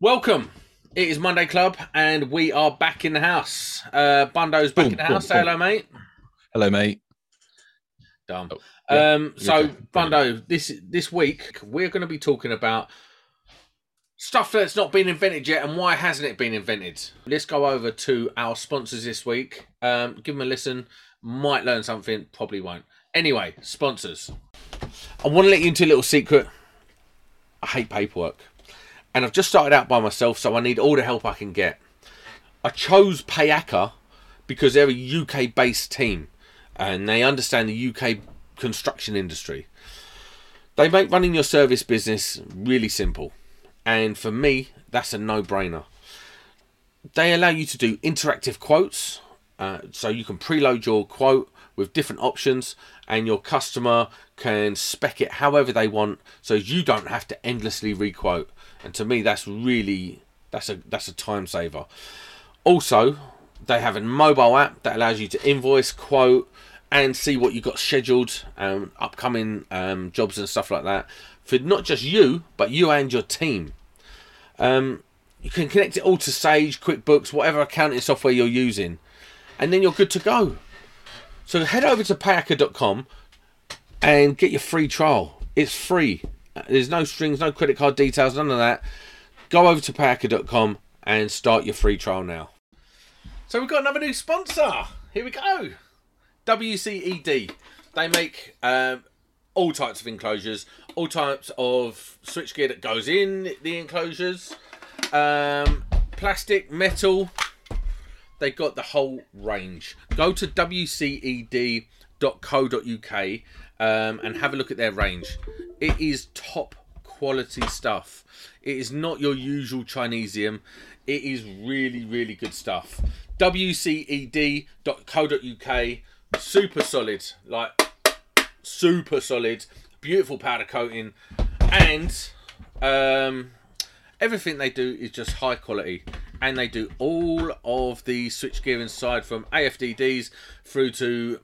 Welcome. It is Monday Club, and we are back in the house. Uh, Bundo's back Boom, in the boom, house. Say boom. hello, mate. Hello, mate. Dumb. Oh, yeah. Um, so, Okay, Bundo, this this week we're going to be talking about stuff that's not been invented yet, and why hasn't it been invented? Let's go over to our sponsors this week. Um, give them a listen. Might learn something. Probably won't. Anyway, sponsors. I want to let you into a little secret. I hate paperwork. And I've just started out by myself, so I need all the help I can get. I chose Payaca because they're a UK based team and they understand the UK construction industry. They make running your service business really simple. And for me, that's a no brainer. They allow you to do interactive quotes, uh, so you can preload your quote with different options, and your customer can spec it however they want, so you don't have to endlessly requote. And to me, that's really that's a that's a time saver. Also, they have a mobile app that allows you to invoice, quote, and see what you've got scheduled, um, upcoming um, jobs and stuff like that for not just you, but you and your team. Um, you can connect it all to Sage, QuickBooks, whatever accounting software you're using, and then you're good to go. So head over to payaca.com and get your free trial. It's free. There's no strings, no credit card details, none of that. Go over to payaca.com and start your free trial now. So we've got another new sponsor. Here we go. WCED. They make um, all types of enclosures, all types of switchgear that goes in the enclosures, um, plastic, metal. They've got the whole range. Go to wced.co.uk um, and have a look at their range. It is top quality stuff. It is not your usual Chinesium. It is really, really good stuff. wced.co.uk. Super solid. Like, super solid. Beautiful powder coating. And um, everything they do is just high quality. And they do all of the switchgear inside from AFDDs through to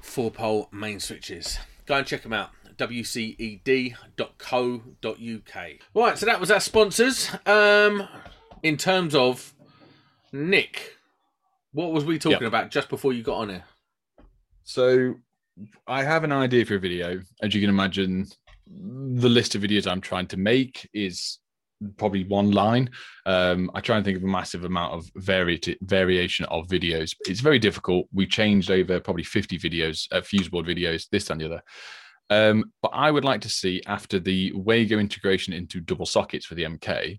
four pole main switches. Go and check them out. wced.co.uk. Right, so that was our sponsors. Um, in terms of Nick, what was we talking Yep. about just before you got on here? So, I have an idea for a video. As you can imagine, the list of videos I'm trying to make is probably one line. Um, I try and think of a massive amount of vari- variation of videos. It's very difficult. We changed over probably 50 videos, uh, Fuseboard videos, this and the other. Um, but I would like to see after the Wago integration into double sockets for the MK,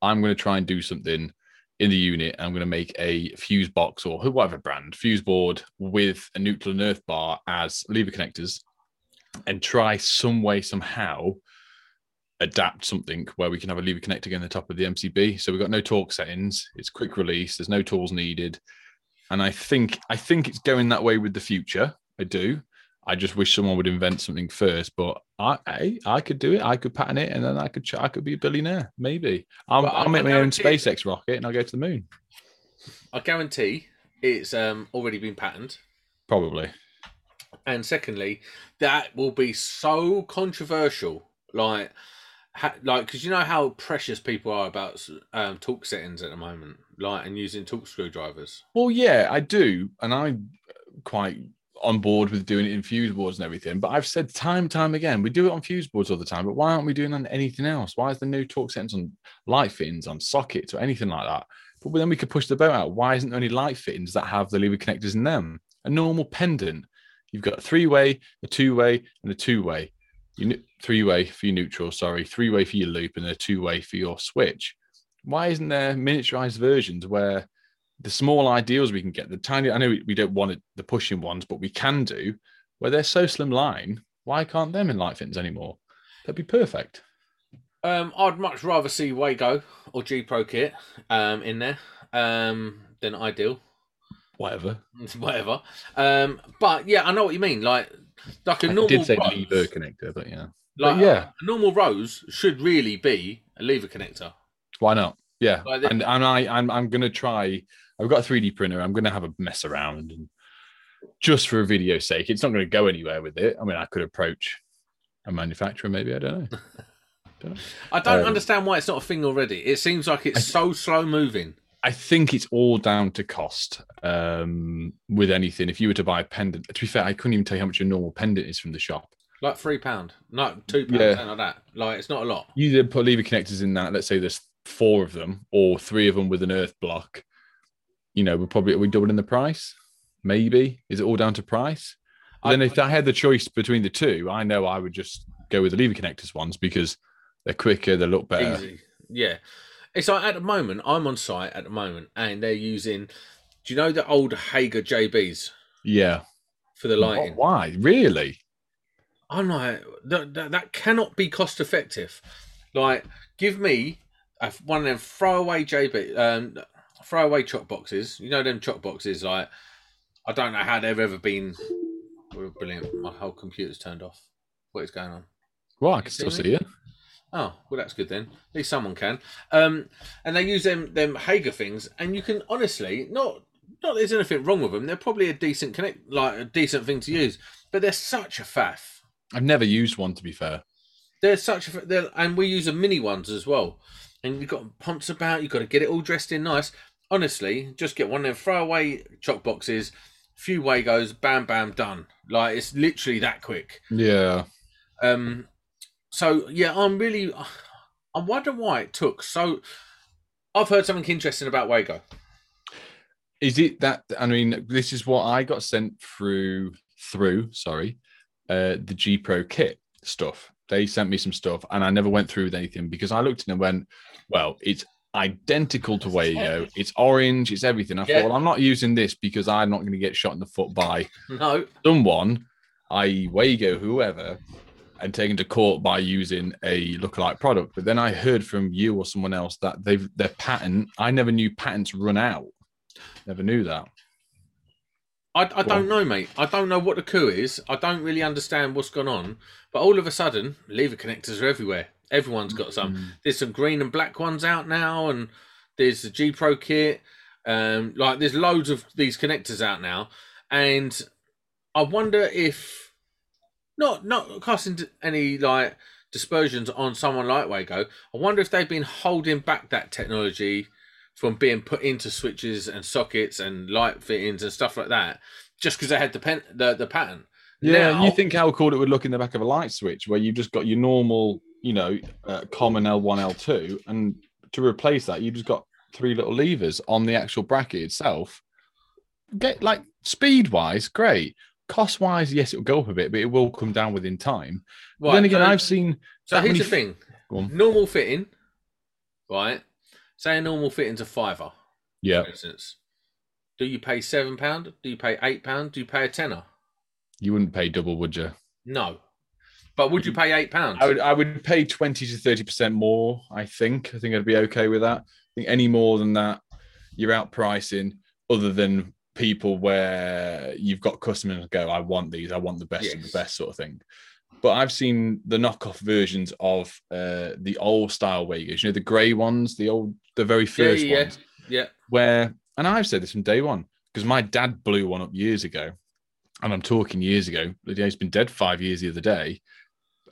I'm going to try and do something in the unit. I'm going to make a fuse box or whatever brand fuse board with a neutral and earth bar as lever connectors, and try some way somehow adapt something where we can have a lever connector in the top of the MCB. So we've got no torque settings. It's quick release. There's no tools needed, and I think I think it's going that way with the future. I do. I just wish someone would invent something first, but I, I, I could do it. I could patent it, and then I could, ch- I could be a billionaire. Maybe I'll, I- I'll make my own SpaceX rocket, and I'll go to the moon. I guarantee it's um, already been patented. Probably. And secondly, that will be so controversial. Like, like because you know how precious people are about um, settings at the moment, like and using torque screwdrivers. Well, yeah, I do, and I'm quite on board with doing it in fuse boards and everything. But I've said time time again, we do it on fuse boards all the time. But why aren't we doing on anything else? Why is there no torque settings on light fittings, on sockets, or anything like that? But then we could push the boat out. Why isn't there any light fittings that have the lever connectors in them? A normal pendant. You've got a three-way, a two-way, and a two-way. You three-way for your neutral, sorry, three-way for your loop, and a two-way for your switch. Why isn't there miniaturized versions where the small ideals we can get, the tiny, I know we- don't want it, the pushing ones, but we can do, where they're so slim line, why can't them in light fins anymore? That'd be perfect. Um, I'd much rather see Wago or G Pro Kit um, in there um, than Ideal. Whatever. Whatever. Um, but yeah, I know what you mean. Like, like a I normal did say rose, lever connector, but yeah. like, but yeah. a normal rose should really be a lever connector. Why not? Yeah. Like and and I I'm I'm gonna try I've got a 3D printer, I'm gonna have a mess around and just for a video sake. It's not gonna go anywhere with it. I mean, I could approach a manufacturer, maybe, I don't know. I don't Um, understand why it's not a thing already. It seems like it's so slow moving. I think it's all down to cost um, with anything. If you were to buy a pendant, to be fair, I couldn't even tell you how much a normal pendant is from the shop. Like three pound, no two pounds, Yeah. like that. Like it's not a lot. You either put lever connectors in that, let's say there's four of them or three of them with an earth block, you know, we're probably, are we doubling the price? Maybe. Is it all down to price? I- then if I had the choice between the two, I know I would just go with the lever connectors ones because they're quicker, they look better. Easy. Yeah. It's like at the moment, I'm on site at the moment and they're using, do you know the old Hager JBs Yeah. for the lighting? Why? Really? I'm like, that, that, that cannot be cost effective. Like, give me a, one of them throwaway JB, um, throwaway chop boxes. You know, them chop boxes, like, I don't know how they've ever been. Oh, brilliant. My whole computer's turned off. What is going on? Well, I can see still see you. Oh, well, that's good then. At least someone can. Um, and they use them them Hager things, and you can honestly not not there's anything wrong with them. They're probably a decent connect, like a decent thing to use, but they're such a faff. I've never used one to be fair. They're such a they're, and we use the mini ones as well. And you've got pumps about. You've got to get it all dressed in nice. Honestly, just get one of them throwaway chalk boxes. Few Wagos, bam, bam, done. Like it's literally that quick. Yeah. Um, so yeah, I'm really, I wonder why it took so. I've heard something interesting about Wago. Is it that I mean, this is what I got sent through through, sorry, uh the G Pro kit stuff. They sent me some stuff and I never went through with anything because I looked at it and went, well, it's identical to Wago. It's orange, it's everything. I Yeah. thought, well, I'm not using this because I'm not going to get shot in the foot by No, someone, i.e., Wago, whoever, and taken to court by using a lookalike product. But then I heard from you or someone else that they've their patent. I never knew patents run out. Never knew that. I, I don't know, mate. I don't know what the coup is. I don't really understand what's gone on. But all of a sudden, lever connectors are everywhere. Everyone's got some. There's some green and black ones out now, and there's the G Pro kit. Um, like there's loads of these connectors out now, and I wonder if not not casting any like dispersions on someone like Wago. I wonder if they've been holding back that technology from being put into switches and sockets and light fittings and stuff like that, just because they had the pen the, the pattern. Yeah, Now- you think how cool it would look in the back of a light switch, where you've just got your normal, you know, uh, common L1, L2, and to replace that, you've just got three little levers on the actual bracket itself. Get like speed wise, great. Cost wise, yes, it'll go up a bit, but it will come down within time. But then again, so- I've seen So here's the thing: normal fitting, right? Say a normal fitting's a fiver, yeah, for instance. Do you pay seven pound? Do you pay eight pound? Do you pay a tenner? you wouldn't pay double, would you? No. But would you mm. pay eight pounds? I would I would pay 20 to 30% more, I think. I think I'd be okay with that. I think any more than that, you're outpricing other than people where you've got customers go, I want these, I want the best of the best sort of thing. But I've seen the knockoff versions of uh, the old style Wagos, you know, the grey ones, the old, the very first yeah, yeah. ones, Yeah. where, and I've said this from day one, because my dad blew one up years ago, and I'm talking years ago. He's been dead five years the other day,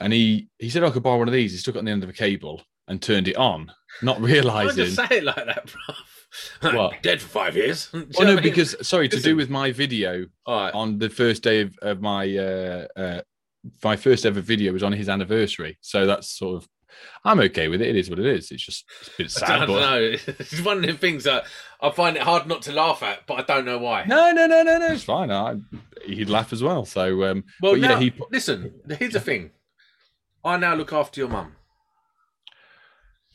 and he he said "Oh, I could borrow one of these. He stuck it on the end of a cable and turned it on, not realizing. just say it like that, bro? What? Dead for five years. Do Oh what I mean? because sorry, to do with my video right. on the first day of, of my uh, uh my first ever video was on his anniversary. So that's sort of I'm okay with it. It is what it is. It's just it's a bit I sad, don't but know. It's one of the things that I find it hard not to laugh at, but I don't know why. no, no, no, no, no. It's fine. I, he'd laugh as well. So um, well, but yeah, now, he listen. Here's the thing. I now look after your mum,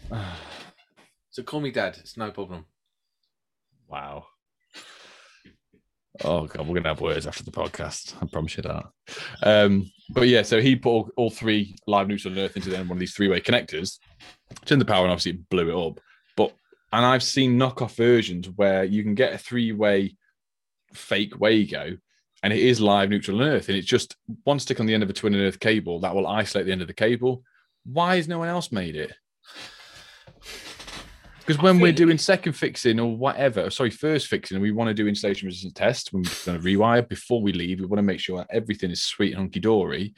so call me dad. It's no problem. Wow. Oh god, we're gonna have words after the podcast. I promise you that. Um, but yeah, so he put all, all three live neutral and earth into then one of these three-way connectors, turned the power, and obviously blew it up. But and I've seen knockoff versions where you can get a three-way fake Wago, and it is live neutral and earth, and it's just one stick on the end of a twin and earth cable that will isolate the end of the cable. Why has no one else made it? Because when we're doing second fixing or whatever, sorry, first fixing, we want to do insulation resistance tests when we're going to rewire before we leave, we want to make sure everything is sweet and hunky dory.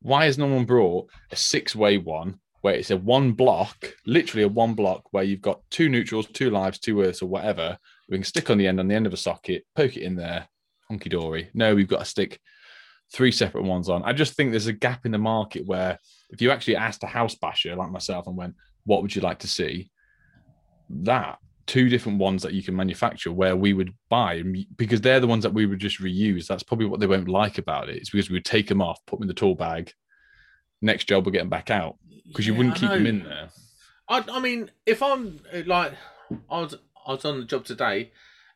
Why has no one brought a six way one where it's a one block, literally a one block, where you've got two neutrals, two lives, two earths, or whatever. We can stick on the end on the end of a socket, poke it in there, honky dory. No, we've got to stick three separate ones on. I just think there's a gap in the market where if you actually asked a house basher like myself and went, "What would you like to see?" That two different ones that you can manufacture where we would buy because they're the ones that we would just reuse. That's probably what they won't like about it. It's because we would take them off, put them in the tool bag. Next job, we'll get them back out because you wouldn't I keep them in there. I, I mean, if I'm like, I was I was on the job today,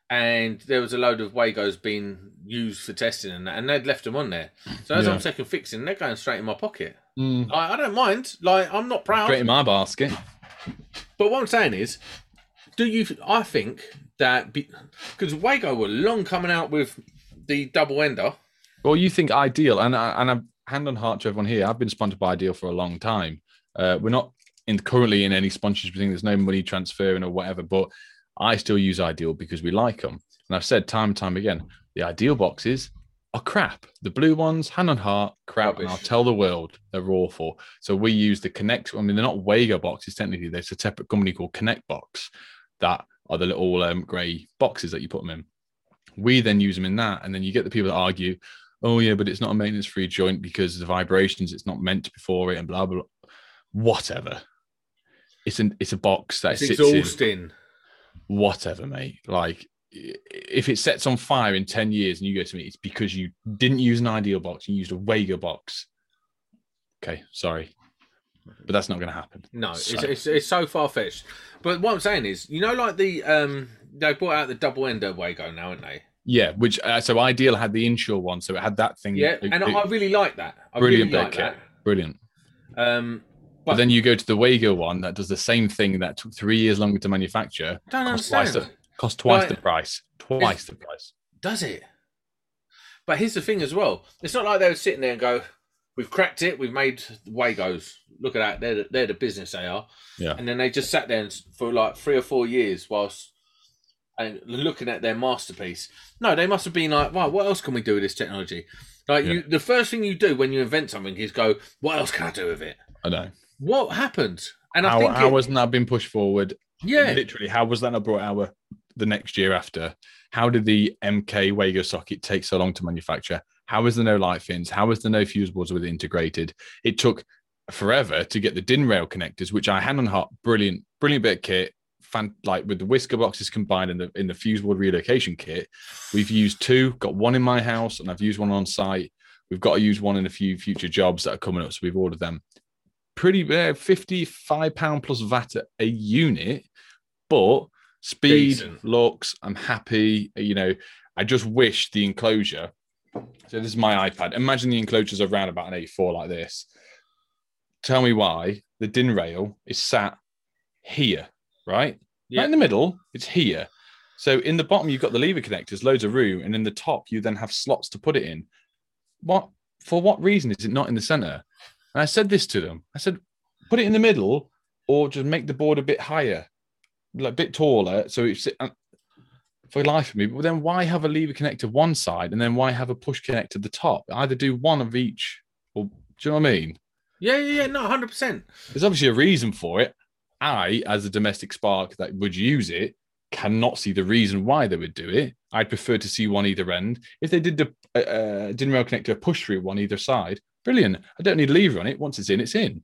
and there was a load of Wagos being used for testing and that, and they'd left them on there. So as Yeah. I'm second fixing, they're going straight in my pocket. Mm, Like, I don't mind. Like I'm not proud. straight in my basket. But what I'm saying is, do you? I think that because Wago were long coming out with the double ender. Well, you think ideal, and I- and I'm hand on heart to everyone here. I've been sponsored by Ideal for a long time. Uh, we're not in currently in any sponsorship thing. There's no money transferring or whatever, but I still use Ideal because we like them. And I've said time and time again, the Ideal boxes are crap. The blue ones, hand on heart, crap. And I'll tell the world they're awful. So we use the Connect. I mean, they're not Wago boxes technically. There's a separate company called Connect Box that are the little um, grey boxes that you put them in. We then use them in that, and then you get the people that argue, "Oh yeah, but it's not a maintenance-free joint because of the vibrations. It's not meant before it, and blah blah." blah. Whatever. It's an it's a box that It's sits in whatever, mate. Like if it sets on fire in 10 years and you go to me, it's because you didn't use an ideal box, you used a Wago box. Okay, sorry. But that's not going to happen. No, it's, So- it's, it's so far fetched. But what I'm saying is, you know, like the um, they brought out the double ender Wago now, haven't they? Yeah, which uh, so Ideal had the In-Sure one, so it had that thing. Yeah, it- and it- I really like that. I brilliant really like kit. Brilliant. Um, But, But- then you go to the Wago one that does the same thing that took three years longer to manufacture, don't cost twice understand. the cost twice Right. the price. Twice the price. Does it? But here's the thing as well. It's not like they were sitting there and go, "We've cracked it. We've made Wagos. Look at that. They're the, they're the business they are." Yeah. And then they just sat there for like three or four years whilst and looking at their masterpiece. No, they must have been like, "Wow, what else can we do with this technology?" Like Yeah. you, the first thing you do when you invent something is go, "What else can I do with it?" I know. What happened? And I How, think how it- wasn't that been pushed forward yeah, literally how was that not brought out the next year after how did the mk wago socket take so long to manufacture how was there no light fins? How was there no fuse boards with it integrated? It took forever to get the din rail connectors which i hand on heart brilliant brilliant bit of kit. Fan, like with the Wiska boxes combined in the in the fuse board relocation kit we've used two got one in my house and i've used one on site. We've got to use one in a few future jobs that are coming up so we've ordered them. Pretty uh, 55 pound plus vat a- a unit but speed Decent. looks i'm happy you know. I just wish the enclosure so this is my ipad. Imagine the enclosures around about an a4 like this. Tell me why the din rail is sat here right? Yeah. right in the middle it's here. So in the bottom you've got the lever connectors loads of room and in the top you then have slots to put it in. What for what reason is it not in the center? And i said this to them. I said put it in the middle or just make the board a bit higher like a bit taller so it's uh, for the life of me but then why have a lever connector one side and then why have a push connector the top either do one of each or do you know what i mean yeah, yeah, yeah. No, hundred percent. there's obviously a reason for it i as a domestic spark that would use it cannot see the reason why they would do it i'd prefer to see one either end if they did the uh, uh, rail connector push through one either side brilliant i don't need a lever on it once it's in it's in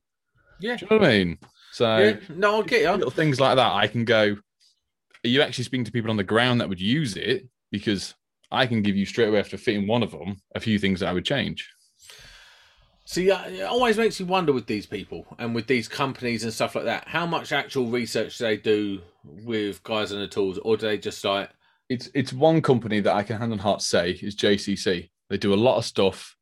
Yeah, do you know what i mean so yeah. No, I'll get you. little things like that, I can go. Are you actually speaking to people on the ground that would use it? Because I can give you straight away after fitting one of them a few things that I would change. See, it always makes you wonder with these people and with these companies and stuff like that. How much actual research they do with guys and the tools, or do they just like, It's it's one company that I can hand on heart say is JCC. They do a lot of stuff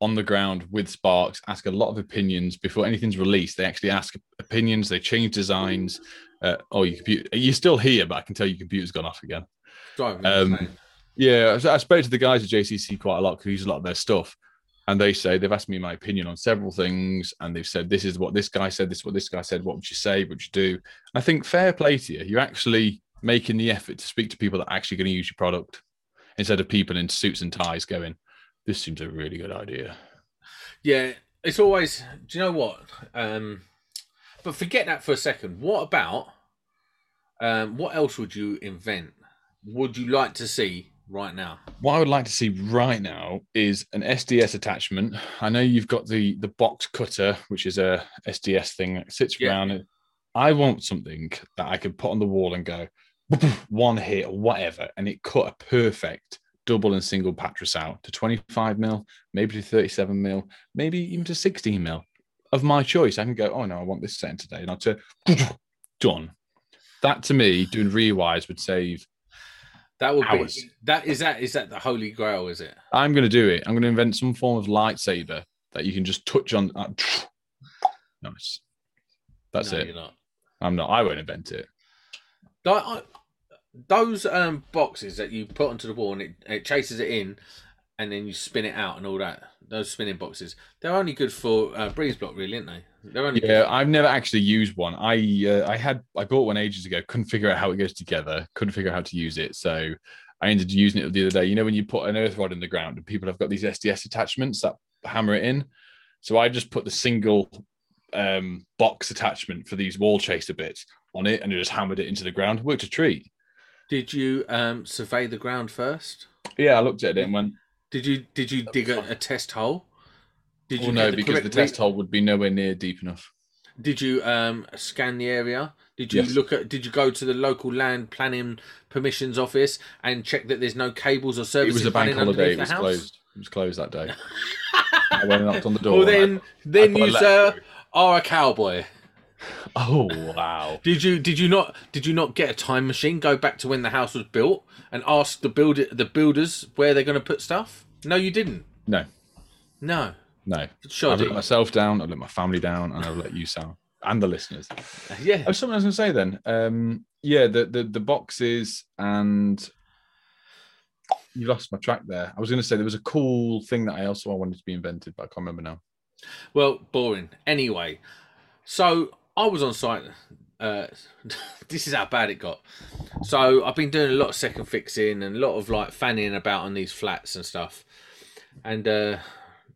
on the ground with Sparks, ask a lot of opinions before anything's released. They actually ask opinions, they change designs. Uh, oh, your computer, you're still here, but I can tell your computer's gone off again. Um. Yeah, I spoke to the guys at JCC quite a lot because we use a lot of their stuff. And they say they've asked me my opinion on several things, and they've said this is what this guy said, this is what this guy said. What would you say? What would you do? I think fair play to you. You're actually making the effort to speak to people that are actually going to use your product instead of people in suits and ties going, "This seems a really good idea." Yeah, it's always. Do you know what? Um, But forget that for a second. What about um, what else would you invent? Would you like to see right now? What I would like to see right now is an SDS attachment. I know you've got the the box cutter, which is a SDS thing that sits Yeah. around it. I want something that I could put on the wall and go one hit or whatever, and it cut a perfect double and single pattress out to 25 mil, maybe to 37 mil, maybe even to 16 mil of my choice. I can go, oh no, I want this set today, and I'll turn done. That to me, doing rewires would save That would Hours. be that. Is that is that the holy grail? Is it? I'm going to do it. I'm going to invent some form of lightsaber that you can just touch on. uh, nice. That's No, it. Not. I'm not. I won't invent it. I, those um boxes that you put onto the wall and it, it chases it in, and then you spin it out and all that. Those spinning boxes, they're only good for uh, breeze block, really, aren't they? They're only Yeah. I've never actually used one. I uh, I had I bought one ages ago. Couldn't figure out how it goes together. Couldn't figure out how to use it. So I ended up using it the other day. You know when you put an earth rod in the ground and people have got these SDS attachments that hammer it in. So I just put the single um, box attachment for these wall chaser bits on it and it just hammered it into the ground. Worked a treat. Did you um survey the ground first? Yeah, I looked at it and went, Did you did you dig a, a test hole? Did "Oh you no," get because the test hole would be nowhere near deep enough. Did you um scan the area? Did you Yes. look at? Did you go to the local land planning permissions office and check that there's no cables or services? It was a bank holiday. It was house? closed. It was closed that day. I went and knocked on the door. Well, and I- then, then you, sir, through. are a cowboy. Oh wow! Did you did you not did you not get a time machine? Go back to when the house was built and ask the builder the builders where they're going to put stuff? No, you didn't. No, No, no. Sure, I've let myself down. I've let my family down, and I've let you down and the listeners. Yeah, Oh, something I was going to say then. Um, yeah, the, the the boxes and you lost my track there. I was going to say there was a cool thing that I also wanted to be invented, but I can't remember now. Well, boring. Anyway, so I was on site. Uh, this is how bad it got. So I've been doing a lot of second fixing and a lot of like fanning about on these flats and stuff, and uh,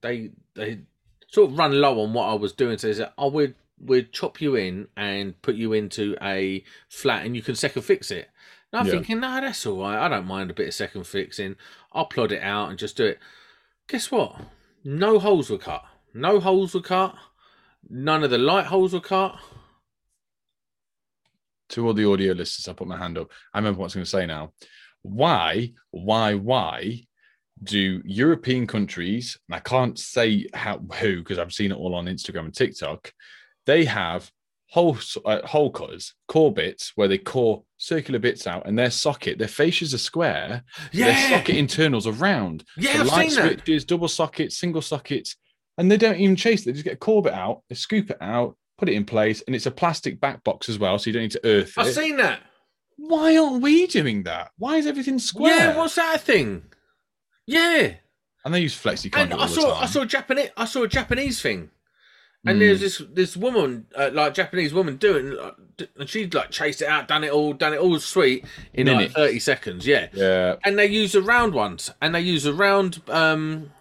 they they sort of run low on what I was doing. So they said, "Oh, we'd we'd chop you in and put you into a flat, and you can second fix it." And I'm Yeah. thinking, no, that's all right. I don't mind a bit of second fixing. I'll plod it out and just do it. Guess what? No holes were cut. No holes were cut. None of the light holes were cut. To all the audio listeners, I put my hand up. I remember what I was going to say now. Why, why, why do European countries, and I can't say how who because I've seen it all on Instagram and TikTok, they have hole uh, hole cutters, core bits where they core circular bits out, and their socket, their fascias are square, Yeah. their socket internals are round. yeah, the I've light seen that. switches, double sockets, single sockets, and they don't even chase it. They just get a core bit out, they scoop it out, put it in place, and it's a plastic back box as well, so you don't need to earth it. I've it. seen that. Why aren't we doing that? Why is everything square? Yeah, what's that thing? Yeah, and they use flexi and conduit I saw. I saw a Japanese I saw a Japanese thing, and Hmm. there's this this woman uh, like Japanese woman doing, uh, and she'd like chased it out, done it all, done it all sweet in like thirty seconds. Yeah, Yeah, and they use the round ones, and they use the round, um,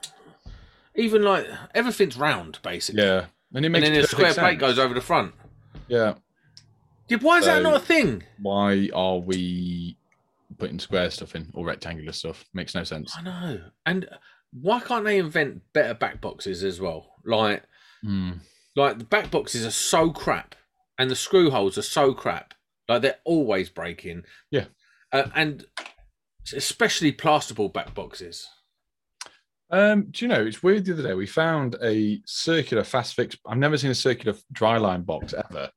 even like everything's round basically. yeah, and it and then a square plate goes over the front. Yeah, Yeah, why is that not a thing? why are we putting square stuff in or rectangular stuff? Makes no sense. I know. And why can't they invent better back boxes as well? Like, Hmm. like the back boxes are so crap, and the screw holes are so crap. Like they're always breaking. Yeah. uh, and especially plasterboard back boxes. Um, do you know it's weird? The other day we found a circular fast fix. I've never seen a circular dry line box ever,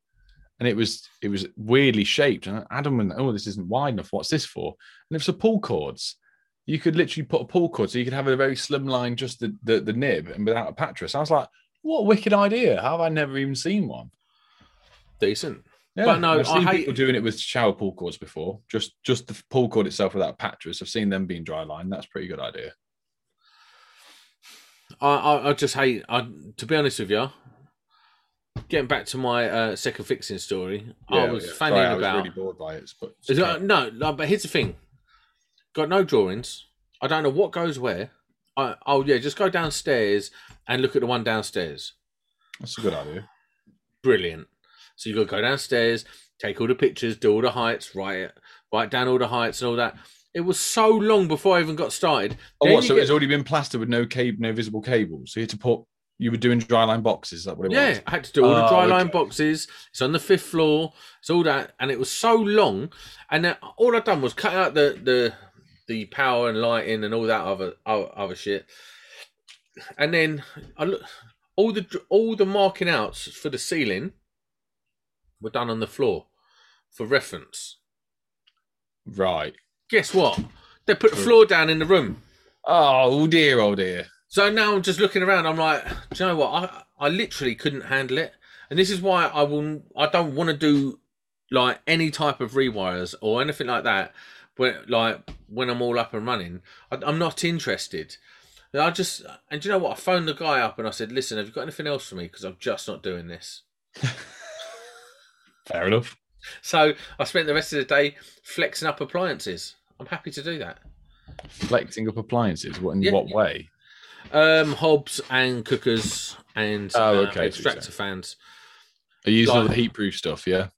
and it was it was weirdly shaped. And Adam went, "Oh, this isn't wide enough. What's this for?" And it was for pull cords. You could literally put a pull cord, so you could have a very slim line, just the the, the nib, and without a pattress. I was like, "What a wicked idea! How have I never even seen one?" Decent. Yeah, But no, I've I seen hate- people doing it with shower pull cords before. Just just the pull cord itself without pattress. I've seen them being dry line. That's a pretty good idea. I, I, I just hate. I, to be honest with you, getting back to my uh, second fixing story, I was yeah. fanning Sorry, I was about. really bored by it. But no, no, but here's the thing. Got no drawings. I don't know what goes where. I, oh yeah, just go downstairs and look at the one downstairs. that's a good idea. Brilliant. So you got to go downstairs, take all the pictures, do all the heights, write it, write down all the heights and all that. It was so long before I even got started. Oh, what? So get- it's already been plastered with no cable, no visible cables. So you had to put. You were doing dry line boxes. Is that what it Yeah, was? Yeah, I had to do all the Oh, dry line boxes. It's on the fifth floor. It's all that, and it was so long. And then all I'd done was cut out the the the power and lighting and all that other other, other shit. And then I look all the all the marking outs for the ceiling were done on the floor for reference. Right. Guess what? They put the floor down in the room. Oh, oh dear, oh dear. So now I'm just looking around. I'm like, do you know what? I I literally couldn't handle it, and this is why I will. I don't want to do like any type of rewires or anything like that. When like when I'm all up and running, I, I'm not interested. And I just and do you know what? I phoned the guy up and I said, listen, have you got anything else for me? Because I'm just not doing this. Fair enough. So I spent the rest of the day flexing up appliances. I'm happy to do that. Flexing up appliances. What in Yeah, what way? Um, hobs and cookers and Oh, uh, okay, extractor fans. Are you using all the heat proof stuff? Yeah.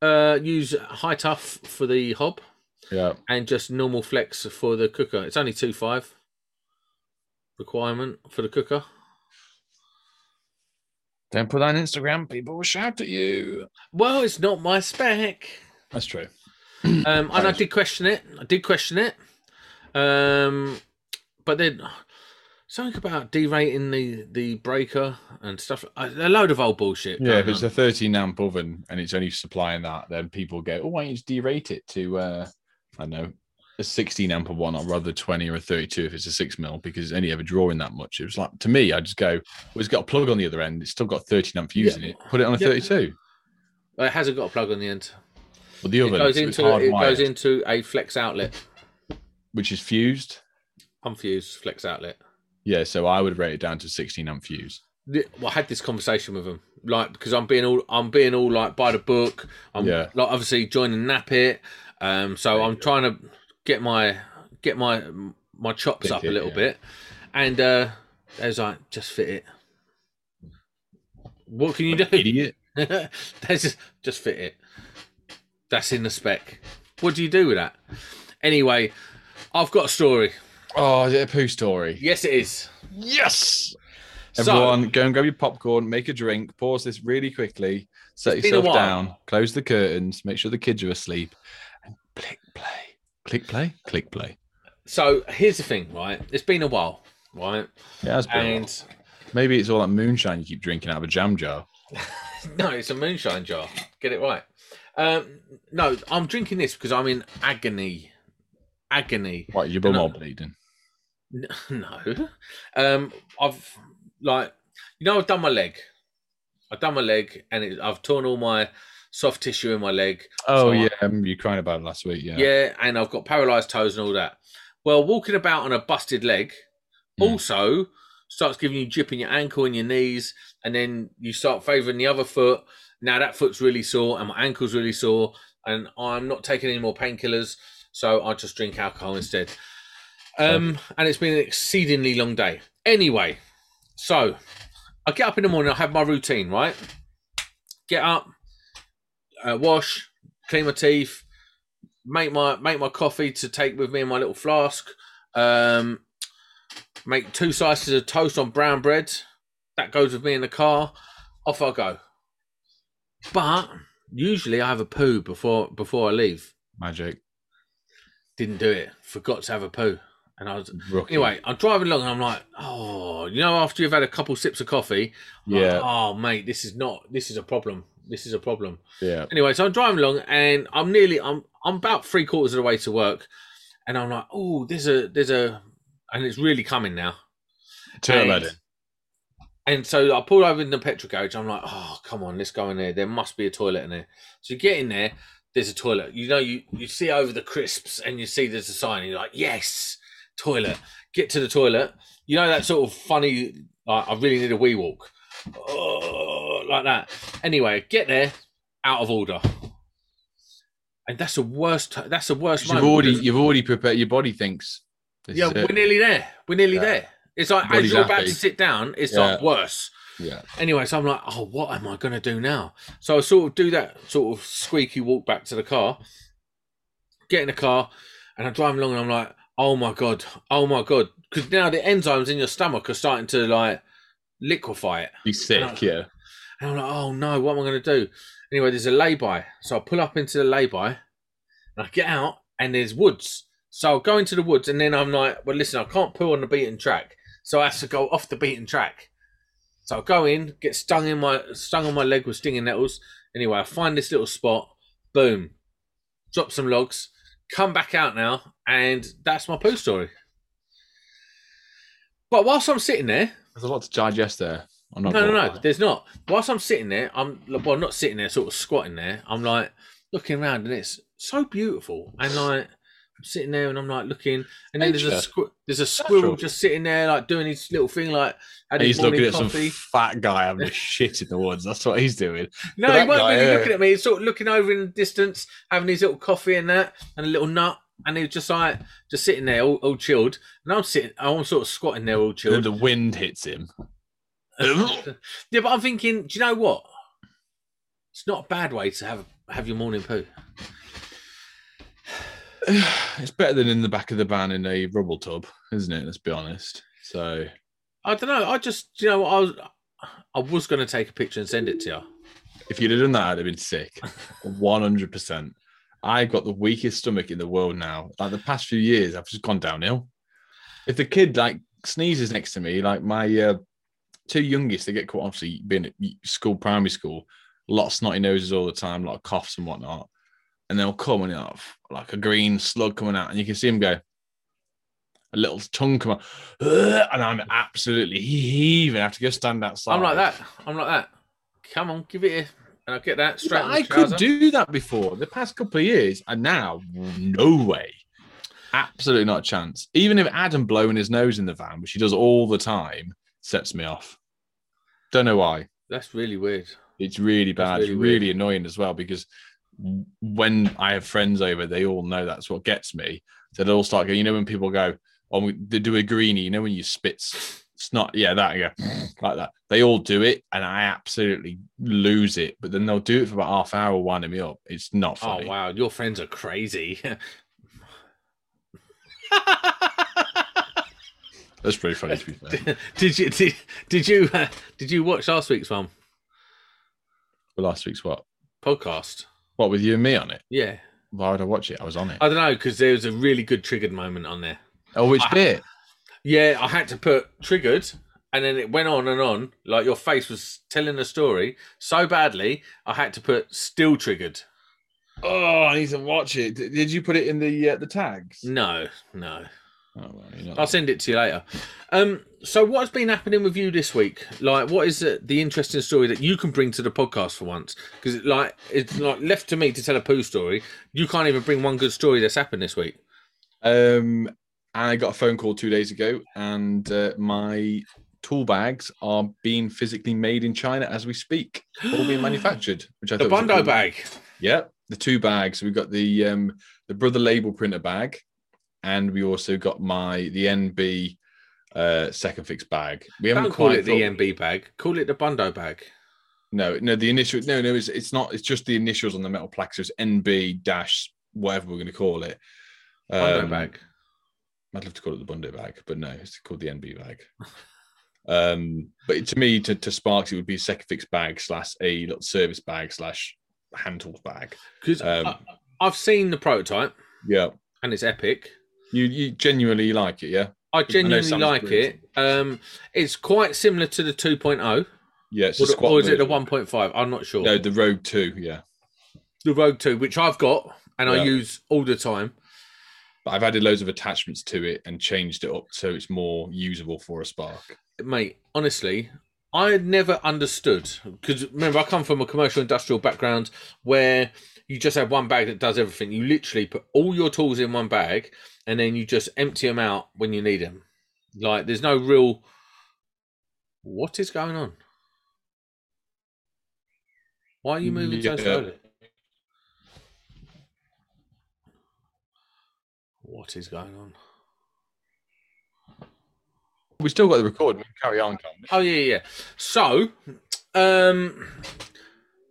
Uh, use high tough for the hob Yeah. and just normal flex for the cooker. It's only two five requirement for the cooker. Don't put that on Instagram. People will shout at you. Well, it's not my spec. That's true. Um, and I Nice. did question it. I did question it. Um, but then something about derating the the breaker and stuff. A a load of old bullshit. Yeah, if it's on. a 13 amp oven and it's only supplying that, then people go, oh, why don't you just derate it to, uh, I don't know, a 16 amp one or rather 20 or a 32 if it's a six mil because any ever drawing that much. It was like, to me, I just go, well, it's got a plug on the other end. It's still got 13 amp fuse Yeah. in it. Put it on a Yeah. 32. it hasn't got a plug on the end. Well, the It oven, goes so into it goes into a flex outlet, which is fused. unfused flex outlet. Yeah, so I would rate it down to 16 amp fuse. the- well, I had this conversation with him, like because I'm being all I'm being all like by the book. I'm Yeah. like obviously joining Napit, um, so I'm trying to get my get my my chops Fit up a little yeah. bit, and uh, I was like, just fit it. What can you do? Idiot. That's just just fit it. That's in the spec. What do you do with that? Anyway, I've got a story. Oh, is it a poo story? Yes, it is. Yes. So- Everyone, go and grab your popcorn, make a drink, pause this really quickly, set It's been a yourself down, close the curtains, make sure the kids are asleep, and click play. Click play, click play. So here's the thing, right? It's been a while, right? Yeah, that's been. And maybe it's all that moonshine you keep drinking out of a jam jar. No, it's a moonshine jar. Get it right. Um, no, I'm drinking this because I'm in agony. Agony. What your bum all bleeding? No. Um, I've like, you know, I've done my leg. I've done my leg, and it, I've torn all my soft tissue in my leg. Oh So yeah, I you crying about it last week. Yeah. Yeah, and I've got paralyzed toes and all that. Well, walking about on a busted leg Hmm. also starts giving you jip in your ankle and your knees, and then you start favouring the other foot. Now that foot's really sore, and my ankle's really sore, and I'm not taking any more painkillers, so I just drink alcohol instead. Um, and it's been an exceedingly long day. Anyway, so I get up in the morning. I have my routine, right? Get up, uh, wash, clean my teeth, make my make my coffee to take with me in my little flask. Um, make two slices of toast on brown bread. That goes with me in the car. Off I go. But usually I have a poo before before I leave. Magic. Didn't do it. Forgot to have a poo. And I was Rookie. anyway. I'm driving along and I'm like, oh, you know, after you've had a couple sips of coffee, I'm like, Yeah. oh mate, this is not. This is a problem. This is a problem. Yeah. Anyway, so I'm driving along and I'm nearly I'm I'm about three quarters of the way to work, and I'm like, oh, there's a there's a, and it's really coming now. Turtle And- And so I pull over in the petrol garage. I'm like, oh, come on, let's go in there. There must be a toilet in there. So you get in there. There's a toilet. You know, you you see over the crisps and you see there's a sign. And you're like, yes, toilet. Get to the toilet. You know that sort of funny. Like, I really need a wee walk. Oh, like that. Anyway, get there, out of order. And that's the worst. That's the worst. You've already because- you've already prepared. Your body thinks. This yeah, we're nearly there. We're nearly Yeah. there. It's like as you're about happy. to sit down, it's Yeah. like worse. Yeah. Anyway, so I'm like, oh, what am I going to do now? So I sort of do that sort of squeaky walk back to the car, get in the car, and I'm driving along and I'm like, oh my God, oh my God. Because now the enzymes in your stomach are starting to like liquefy it. Be sick, No. yeah. And I'm like, oh no, what am I going to do? Anyway, there's a lay-by. So I pull up into the lay-by and I get out and there's woods. So I'll go into the woods and then I'm like, well, listen, I can't pull on the beaten track. So I have to go off the beaten track. So I'll go in, get stung in my stung on my leg with stinging nettles. Anyway, I find this little spot, boom, drop some logs, come back out now, and that's my poo story. But whilst I'm sitting there, There's a lot to digest there. I'm not no, no, no. There's not. Whilst I'm sitting there, I'm well, not sitting there, sort of squatting there. I'm like looking around, and it's so beautiful. And like I'm sitting there, and I'm like looking, and then there's a squ- there's a squirrel Natural. just sitting there, like doing his little thing, like had his he's looking morning at coffee. some fat guy having a shit in the woods. That's what he's doing. No, he that wasn't guy, really yeah. looking at me. He's sort of looking over in the distance, having his little coffee and that, and a little nut. And he was just like, just sitting there, all, all chilled. And I'm sitting, I'm sort of squatting there, all Then chilled. the wind hits him. yeah, but I'm thinking, do you know what? It's not a bad way to have have your morning poo. it's better than in the back of the van in a rubble tub, isn't it? Let's be honest. So I don't know. I just, you know, I was, I was going to take a picture and send it to you. if you'd have done that, I'd have been sick. One hundred percent. I've got the weakest stomach in the world now. Like the past few years, I've just gone downhill. If the kid like sneezes next to me, like my uh, two youngest, they get quite obviously being at school, primary school, a lot of snotty noses all the time, a lot of coughs and whatnot. And they'll come and they'll have like a green slug coming out, and you can see him go. A little tongue come out, and I'm absolutely heaving. I have to go stand outside. I'm like that. I'm like that. Come on, give it here. And I'll get that straight in I could do that before the past couple of years, and now no way, absolutely not a chance. Even if Adam blowing his nose in the van, which he does all the time, sets me off. Don't know why. That's really weird. It's really bad. really it's weird. really annoying as well because when I have friends over, they all know that's what gets me. So they'll all start going. You know when people go, "Oh, they do a greenie." You know when you spit snot, yeah, that yeah, like that. They all do it, and I absolutely lose it. But then they'll do it for about half hour, winding me up. It's not funny. Oh wow, your friends are crazy. That's pretty funny to be fair. did you did, did you uh, did you watch last week's one But last week's what? podcast? What with you and me on it? Yeah, Why would I watch it? I was on it. I don't know because there was a really good triggered moment on there. Oh, which I- bit? Yeah, I had to put triggered, and then it went on and on. Like your face was telling a story so badly, I had to put still triggered. Oh, I need to watch it. Did you put it in the uh, the tags? No, no. Oh, well, I'll send it to you later. Um, so what's been happening with you this week? Like, what is the, the interesting story that you can bring to the podcast for once? Because like it's like left to me to tell a poo story. You can't even bring one good story that's happened this week. Um, I got a phone call two days ago, and uh, my tool bags are being physically made in China as we speak, all being manufactured. Which I The thought was Bondo cool- bag. Yeah, the two bags. We've got the um the brother label printer bag, and we also got my the NB uh second fix bag. We haven't Don't call quite it the thought- MB bag. Call it the Bondo bag. No, no, the initial. No, no, it's it's not. It's just the initials on the metal plaque. So it's NB dash whatever we're going to call it. Um, bag. I'd love to call it the Bundy bag, but no, it's called the NB bag. um, but to me, to, to Sparks, it would be a second fix bag slash a little service bag slash hand tools bag. Because um, I've seen the prototype Yeah, and it's epic. You you genuinely like it, yeah, I genuinely Sam's like it. Um, it's quite similar to the 2.0, yeah. It's or, a the- squat or is it the 1.5? I'm not sure. No, the Rogue Two, yeah. the Rogue 2, which I've got and I use all the time. But I've added loads of attachments to it and changed it up so it's more usable for a Spark. Mate, honestly, I had never understood because remember, I come from a commercial industrial background where you just have one bag that does everything. You literally put all your tools in one bag and then you just empty them out when you need them. Like, there's no real. What is going on? Why are you moving so slowly? What is going on? We still got the record. We can carry on, can't we? Oh yeah, yeah. So, um,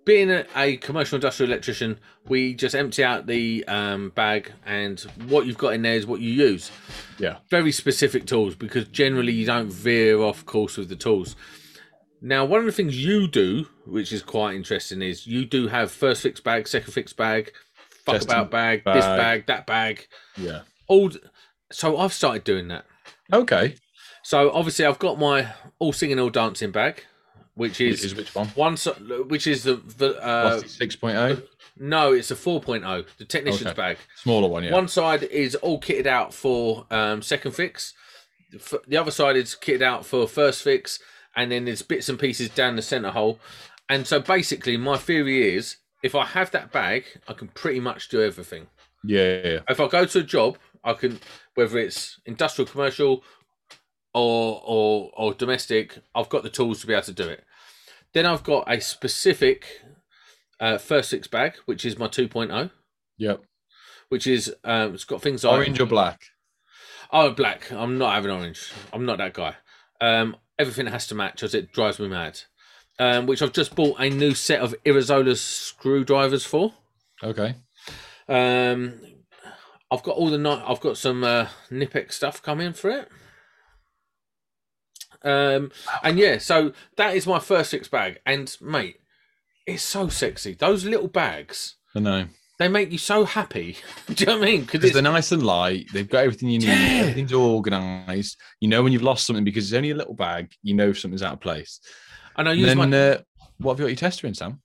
being a, commercial industrial electrician, we just empty out the um, bag, and what you've got in there is what you use. Yeah. Very specific tools because generally you don't veer off course with the tools. Now, one of the things you do, which is quite interesting, is you do have first fix bag, second fix bag, fuck Testing about bag, this bag. bag, that bag. Yeah. All. So I've started doing that. Okay. So obviously I've got my all singing, all dancing bag, which Is, is which one? one, which is the, the uh, What's the 6.0? no, it's a 4.0, the technician's Okay. bag. Smaller one, yeah. One side is all kitted out for um, second fix. The The other side is kitted out for first fix, and then there's bits and pieces down the center hole. And so basically, my theory is if I have that bag, I can pretty much do everything. Yeah, yeah, yeah. If I go to a job, I can whether it's industrial, commercial, or or or domestic. I've got the tools to be able to do it. Then I've got a specific uh, first fix bag, which is my 2.0, Yep. which is um, it's got things like Orange or black? Oh, black. I'm not having orange. I'm not that guy. Um, everything has to match, as it drives me mad. Um, which I've just bought a new set of Irizola screwdrivers for. Okay. Um, I've got all the night. I've got some uh, Knipex stuff coming for it. Um, and yeah, so that is my first fix bag, and mate, it's so sexy. Those little bags, I know. they make you so happy. Do you know what I mean? Because they're nice and light. They've got everything you need. Yeah. Everything's organized. You know when you've lost something because it's only a little bag. You know if something's out of place. and I And use then, my uh, what have you got your tester in, Sam?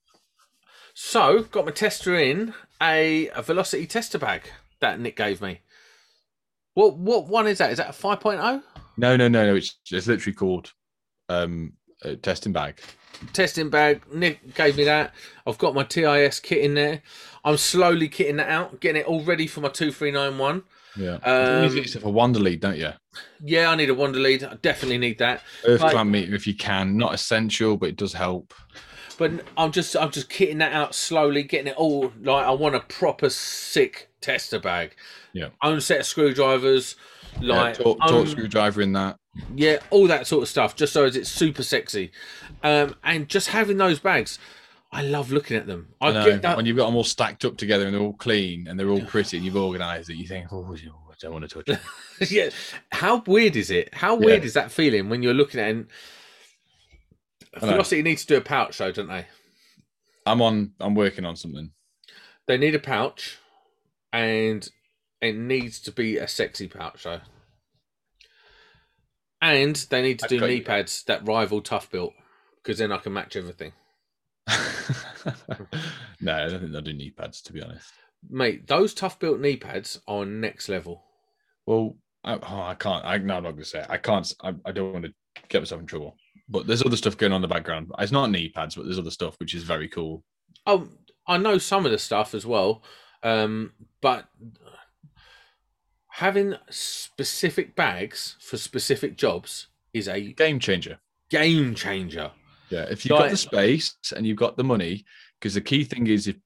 So, got my tester in a, a velocity tester bag that Nick gave me. What what one is that? Is that a oh? 5.0 No, no, no, no. It's, it's literally called um, a testing bag. testing bag? Nick gave me that. I've got my TIS kit in there. I'm slowly kitting that out, getting it all ready for my 2391. Yeah. Um, you need yourself a wander lead, don't you? Yeah, I need a wander lead. I definitely need that. Earth Like- clamp meter if you can. Not essential, but it does help. But I'm just I'm just kitting that out slowly, getting it all like I want a proper sick tester bag. Yeah. Own set of screwdrivers, like yeah, torque, torque screwdriver in that. Yeah, all that sort of stuff, just so as it's super sexy. Um, and just having those bags, I love looking at them. I, I know. get that. When you've got them all stacked up together and they're all clean and they're all pretty and you've organised it, you think, oh, I don't want to touch it. yeah. How weird is it? How Yeah. weird is that feeling when you're looking at it? And. Velocity needs to do a pouch, though, don't they? I'm on. I'm working on something. They need a pouch, and it needs to be a sexy pouch, though. And they need to do knee pads that rival ToughBuilt, because then I can match everything. no, I don't think they'll do knee pads. To be honest. Mate, those ToughBuilt knee pads are next level. Well, I, oh, I can't. I, no, I'm not going to say. It. I can't. I, I don't want to get myself in trouble. But there's other stuff going on in the background. It's not knee pads, but there's other stuff which is very cool. Oh, I know some of the stuff as well, um, but having specific bags for specific jobs is a Game changer. game changer. Yeah, if you've got the space and you've got the money, because the key thing is, if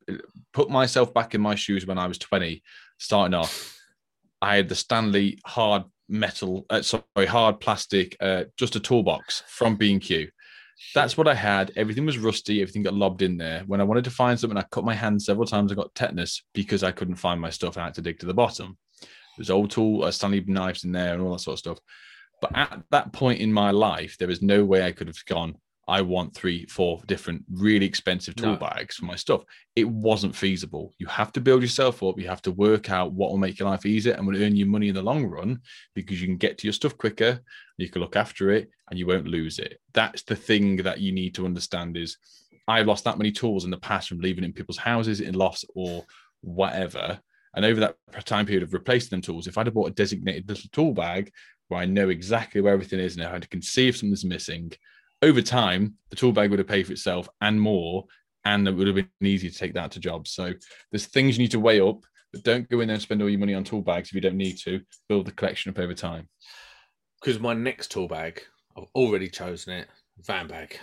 put myself back in my shoes when I was 20, starting off, I had the Stanley hard metal, uh, sorry, hard plastic, uh, just a toolbox from B&Q. That's what I had. Everything was rusty. Everything got lobbed in there. When I wanted to find something, I cut my hand several times. I got tetanus because I couldn't find my stuff and I had to dig to the bottom. There's old tool, uh, Stanley knives in there and all that sort of stuff. But at that point in my life, there was no way I could have gone, I want three, four different really expensive tool No. bags for my stuff. It wasn't feasible. You have to build yourself up. You have to work out what will make your life easier and will earn you money in the long run because you can get to your stuff quicker, you can look after it, and you won't lose it. That's the thing that you need to understand is I've lost that many tools in the past from leaving in people's houses in loss or whatever. And over that time period of replacing them tools, if I'd have bought a designated little tool bag where I know exactly where everything is and I can see if something's missing, over time, the tool bag would have paid for itself and more, and it would have been easy to take that to jobs. So there's things you need to weigh up, but don't go in there and spend all your money on tool bags if you don't need to. Build the collection up over time. Because my next tool bag, I've already chosen it. Van bag.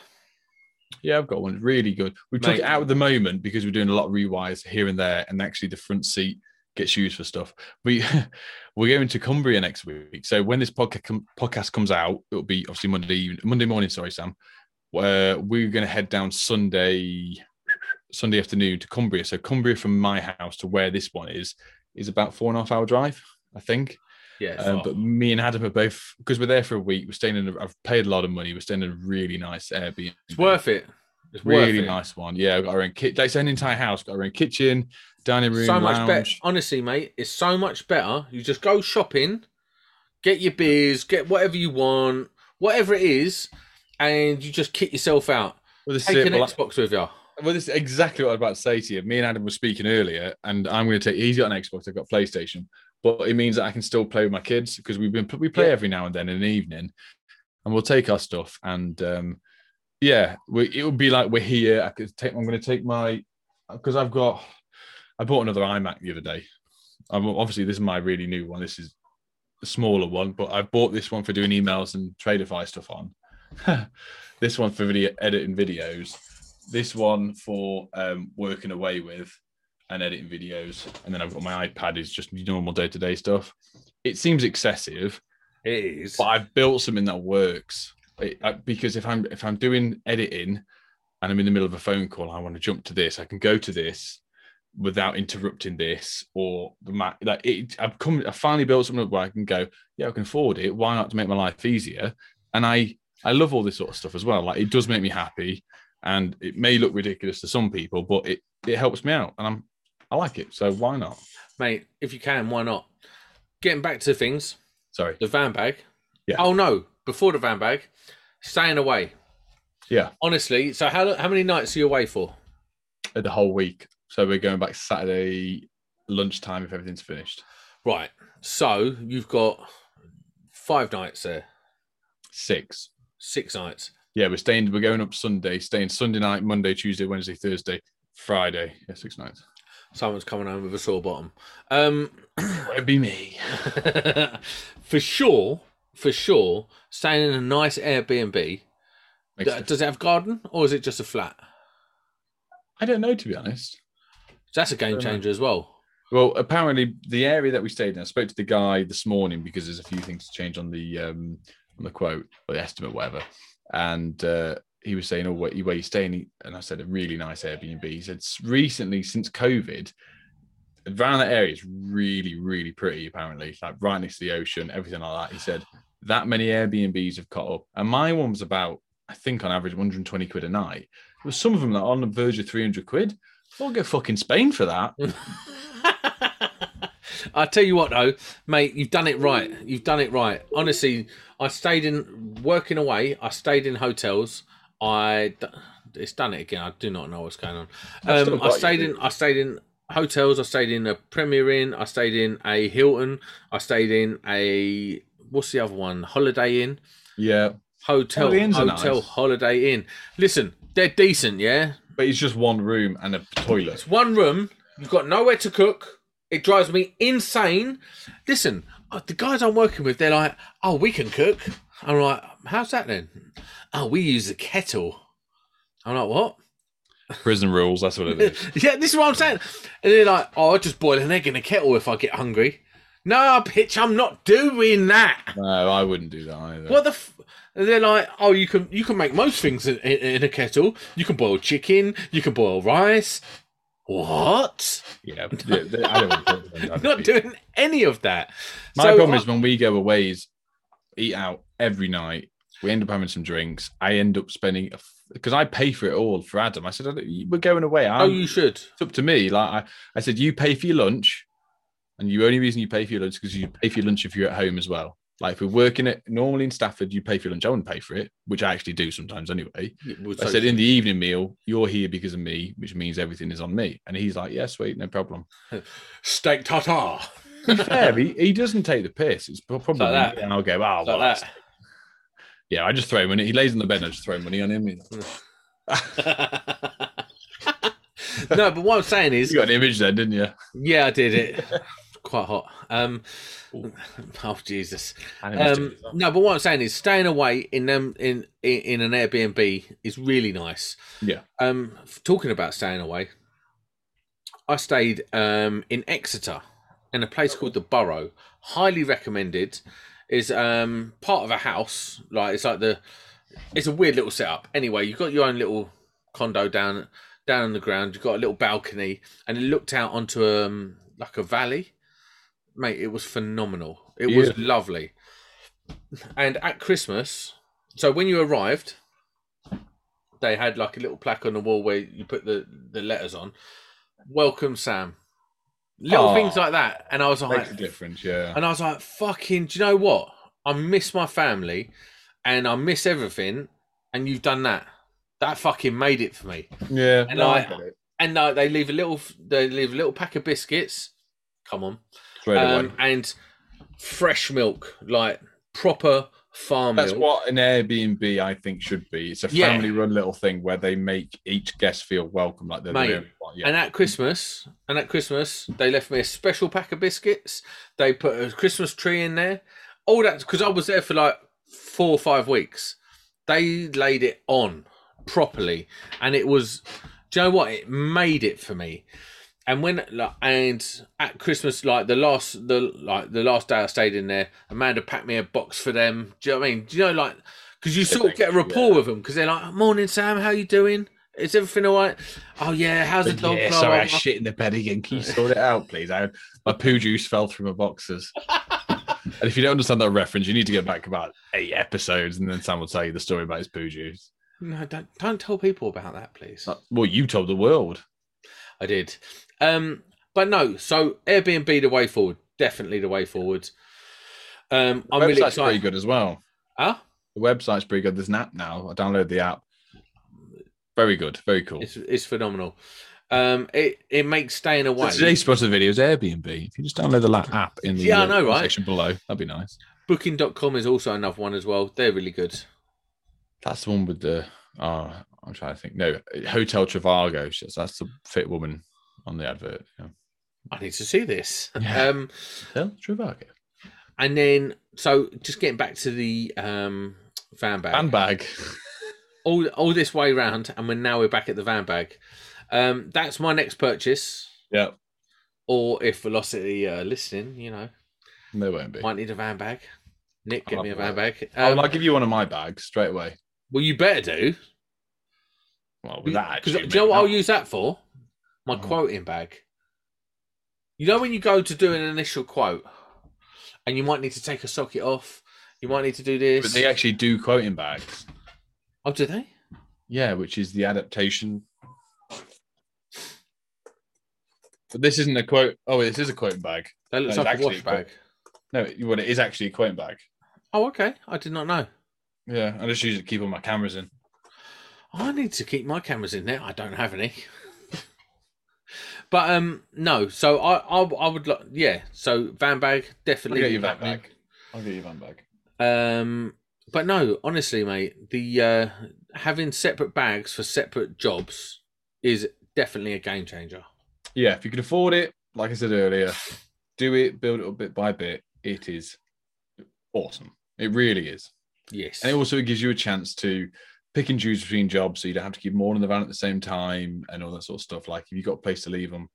Yeah, I've got one. Really good. We took it out at the moment because we're doing a lot of rewires here and there, and actually the front seat get shoes for stuff. We we're going to Cumbria next week. So when this podcast podcast comes out, it'll be obviously Monday Monday morning. Sorry, Sam. Where we're going to head down Sunday Sunday afternoon to Cumbria. So Cumbria from my house to where this one is is about four and a half hour drive, I think. Yeah. Um, but me and Adam are both because we're there for a week. We're staying in. A, I've paid a lot of money. We're staying in a really nice Airbnb. it's worth it. It's really nice one. Yeah, we've got our own kitchen. Like, it's an entire house. Got our own kitchen, dining room, so much lounge. better. Honestly, mate, it's so much better. You just go shopping, get your beers, get whatever you want, whatever it is, and you just kit yourself out. Well, this Take it. an Well, Xbox with you. Well, this is exactly what I was about to say to you. Me and Adam were speaking earlier, and I'm going to take. He's got an Xbox. I've got PlayStation, but it means that I can still play with my kids because we've been we play Yeah. every now and then in the evening, and we'll take our stuff and um, yeah, we, it would be like we're here. I could take. I'm going to take my because I've got. I bought another iMac the other day. I'm obviously this is my really new one. This is a smaller one, but I bought this one for doing emails and Tradify stuff on. this one for video editing videos this one for um, working away with and editing videos, and then I've got my iPad is just normal day to day stuff. It seems excessive, It is. but I've built something that works. I, because if I'm if I'm doing editing and I'm in the middle of a phone call, I want to jump to this. I can go to this without interrupting this or the Mac. Like it, I've come. I finally built something where I can go. Yeah, I can afford it. Why not to make my life easier? And I I love all this sort of stuff as well. Like it does make me happy, and it may look ridiculous to some people, but it it helps me out, and I'm I like it. So why not? mate, if you can, why not? Getting back to things, Sorry. the van bag. Yeah. Oh no, before the van bag, staying away. Yeah, Honestly, so how how many nights are you away for? the whole week. So we're going back Saturday lunchtime if everything's finished. Right. So you've got five nights there, Six. six nights. Yeah, we're staying. We're going up Sunday. Staying Sunday night, Monday, Tuesday, Wednesday, Thursday, Friday. Yeah, six nights. Someone's coming home with a sore bottom. Um, It'd be me. for sure, for sure, staying in a nice Airbnb. Makes d- sense. Does it have garden or is it just a flat? I don't know to be honest. That's a game Don't know. changer as well. Well, apparently the area that we stayed in. I spoke to the guy this morning because there's a few things to change on the um on the quote or the estimate, whatever. And uh, he was saying, "Oh, where, where you staying?" And I said, "A really nice Airbnb." He said, "Recently, since COVID, around that area is really, really pretty. Apparently, like right next to the ocean, everything like that." He said that many Airbnbs have caught up, and my one was about, I think, on average, 120 quid a night. There was some of them that are on the verge of 300 quid. I'll go fucking Spain for that. I tell you what, though, mate, you've done it right. You've done it right. Honestly, I stayed in working away. I stayed in hotels. I it's done it again. I do not know what's going on. Um, I stayed you. in. I stayed in hotels. I stayed in a Premier Inn. I stayed in a Hilton. I stayed in a what's the other one? Holiday Inn. Yeah, Hotel. Holiday Inns are Hotel. nice. Holiday Inn. Listen, they're decent. Yeah, but it's just one room and a toilet. It's one room. You've got nowhere to cook. It drives me insane. Listen, uh, the guys I'm working with, they're like, "Oh, we can cook." I'm like, "How's that then?" Oh, we use a kettle. I'm like, "What?" Prison rules. That's what it is. yeah, this is what I'm saying. And they're like, "Oh, I just boil an egg in a kettle if I get hungry." No, bitch, I'm not doing that. no, I wouldn't do that either. What the? F-? And they're like, "Oh, you can you can make most things in, in, in a kettle. You can boil chicken. You can boil rice." What? Yeah, they- I don't want to talk to not doing any of that. My So, problem is when we go away is eat out every night. We end up having some drinks. I end up spending because I pay for it all for Adam. I said we're going away. oh, I'm, you should. it's up to me. Like I, I said, you pay for your lunch, and the only reason you pay for your lunch is because you pay for your lunch if you're at home as well. Like if we're working it normally in Stafford, you pay for your lunch. I wouldn't pay for it, which I actually do sometimes anyway. I said in the evening meal, you're here because of me, which means everything is on me. And he's like, yeah, sweet, no problem. steak tartare. Fair, he, he doesn't take the piss. It's probably Like that. and I'll go, oh, Like well. Yeah. I just throw money. He lays on the bed, and I just throw money on him. You no, but what I'm saying is, you got an image there, didn't you? yeah, I did it. Quite hot. Um, oh Jesus. Um, no, but what I'm saying is, staying away in them in, in in an Airbnb is really nice. Yeah. Um, talking about staying away, I stayed um in Exeter in a place called the Borough. Highly recommended. Is um part of a house. Like it's like the it's a weird little setup. Anyway, you've got your own little condo down down on the ground. You've got a little balcony, and it looked out onto um like a valley. Mate, it was phenomenal. It was lovely. And at Christmas, so when you arrived, they had like a little plaque on the wall where you put the the letters on. Welcome, Sam. Little Aw. things like that, and I was like, Makes a difference, yeah. and I was like, fucking, do you know what? I miss my family and I miss everything. And you've done that. That fucking made it for me. Yeah, And no, I- I. And uh, they leave a little, they leave a little pack of biscuits. Come on. Um, and fresh milk, like proper farm That's milk. what an Airbnb I think should be. It's a Yeah. family-run little thing where they make each guest feel welcome, like they're Mate, the one. Yeah. And at Christmas, and at Christmas, they left me a special pack of biscuits. They put a Christmas tree in there. All that because I was there for like four or five weeks. They laid it on properly, and it was. Do you know what? It made it for me. And when like, and at Christmas, like the last the like the last day I stayed in there, Amanda packed me a box for them. Do you know what I mean? Do you know like because you sort of get a rapport Yeah. with them because they're like, "Morning, Sam. How you doing? Is everything all right? Oh yeah. How's the dog? yeah, sorry, I blah." shit in the bed again. Can you sort it out, please? I, my poo juice fell through my boxes. and if you don't understand that reference, you need to get back about eight episodes, and then Sam will tell you the story about his poo juice. No, don't don't tell people about that, please. Uh, Well, you told the world. I did. Um, but no. So Airbnb the way forward. Definitely the way forward. Um, The I'm really website's pretty good as well. Huh? The website's pretty good. There's an app now. I downloaded the app. Very good. Very cool. It's it's phenomenal. Um, it it makes staying away. So today's sponsor video is Airbnb. If you just download the app in the Yeah, I uh, know, right? section below, that'd be nice. Booking.com is also another one as well. They're really good. That's the one with the. Oh, I'm trying to think. No, Hotel Trivago. That's the fit woman on the advert. Yeah. I need to see this. Yeah. Um, Trivago. and then so just getting back to the um van bag. Handbag. all all this way round, and we're now we're back at the van bag. Um, that's my next purchase. yeah. Or if Velocity uh, listening, you know, There won't be. might need a van bag. Nick, get I'll me a van bag. I'll, Um, I'll give you one of my bags straight away. well, you better do. Well, with that, Because actually, do you know what I'll use that for? My Oh. quoting bag. You know when you go to do an initial quote, and you might need to take a socket off. You might need to do this. But they actually do quoting bags. oh, do they? Yeah, which is the adaptation. But this isn't a quote. Oh, this is a quoting bag. That looks No, like a wash a quote. bag. No, what it is actually a quoting bag. Oh, okay. I did not know. Yeah, I just use it to keep all my cameras in. I need to keep my cameras in there. I don't have any. But um, no. So I I, I would like yeah. So van bag definitely. I'll get you van bag. I'll get you van bag. Um, but no, honestly, mate, the uh, having separate bags for separate jobs is definitely a game changer. Yeah, if you can afford it, like I said earlier, do it, build it up bit by bit. It is awesome. It really is. Yes. And it also gives you a chance to pick and choose between jobs so you don't have to keep more in the van at the same time and all that sort of stuff. Like if you've got a place to leave them,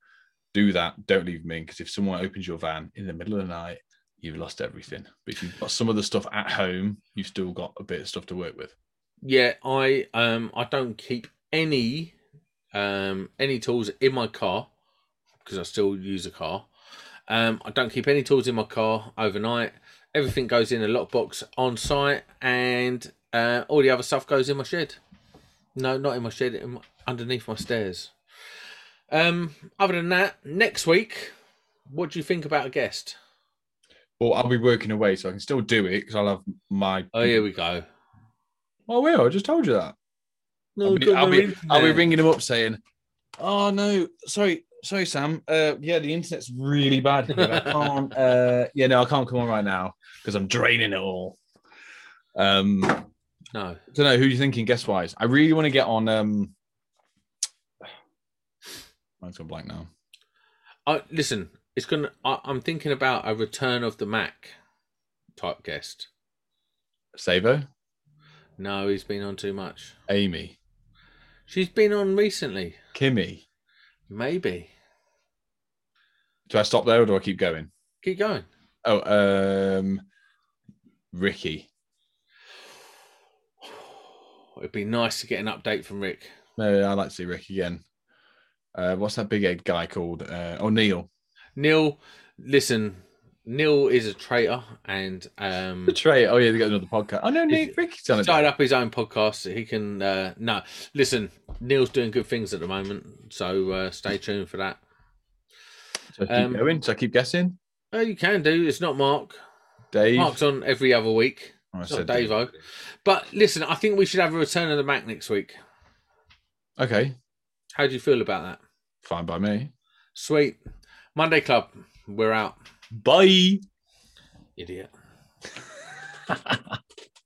do that. Don't leave them in because if someone opens your van in the middle of the night, you've lost everything. But if you've got some of the stuff at home, you've still got a bit of stuff to work with. Yeah, I um I don't keep any um any tools in my car because I still use a car. Um, I don't keep any tools in my car overnight. Everything goes in a lockbox on site, and uh, all the other stuff goes in my shed. No, not in my shed, in my, underneath my stairs. Um, other than that, next week, what do you think about a guest? Well, I'll be working away, so I can still do it because I'll have my. Oh, here we go. Oh, will I just told you that. No, I'll be, I'll, be. I'll be ringing him up saying, "Oh no, sorry, sorry, Sam. Uh, yeah, the internet's really bad here. I can't. Uh, yeah, no, I can't come on right now because I'm draining it all." Um, No, I don't know who you thinking guest wise. I really want to get on. Um, mine's gone blank now. I listen. It's gonna. I, I'm thinking about a return of the Mac type guest. Savo, No, he's been on too much. Amy, She's been on recently. Kimmy. Maybe. Do I stop there or do I keep going? Keep going. Oh, um, Ricky. It'd be nice to get an update from Rick. No, I like to see Rick again. Uh, what's that big head guy called? Uh, oh, Neil. Neil, listen, Neil is a traitor and um The tray. Oh yeah, they got another podcast. Oh no, Nick Ricky's on it. started up his own podcast. So He can uh no listen, Neil's doing good things at the moment, so uh stay tuned for that. So keep um, going. So I keep guessing. Oh, you can do. It's not Mark. Dave. Mark's on every other week. I It's not said Dave-O. But listen, I think we should have a return of the Mac next week. Okay, How do you feel about that? fine by me. Sweet. Monday Club. We're out. Bye. Idiot.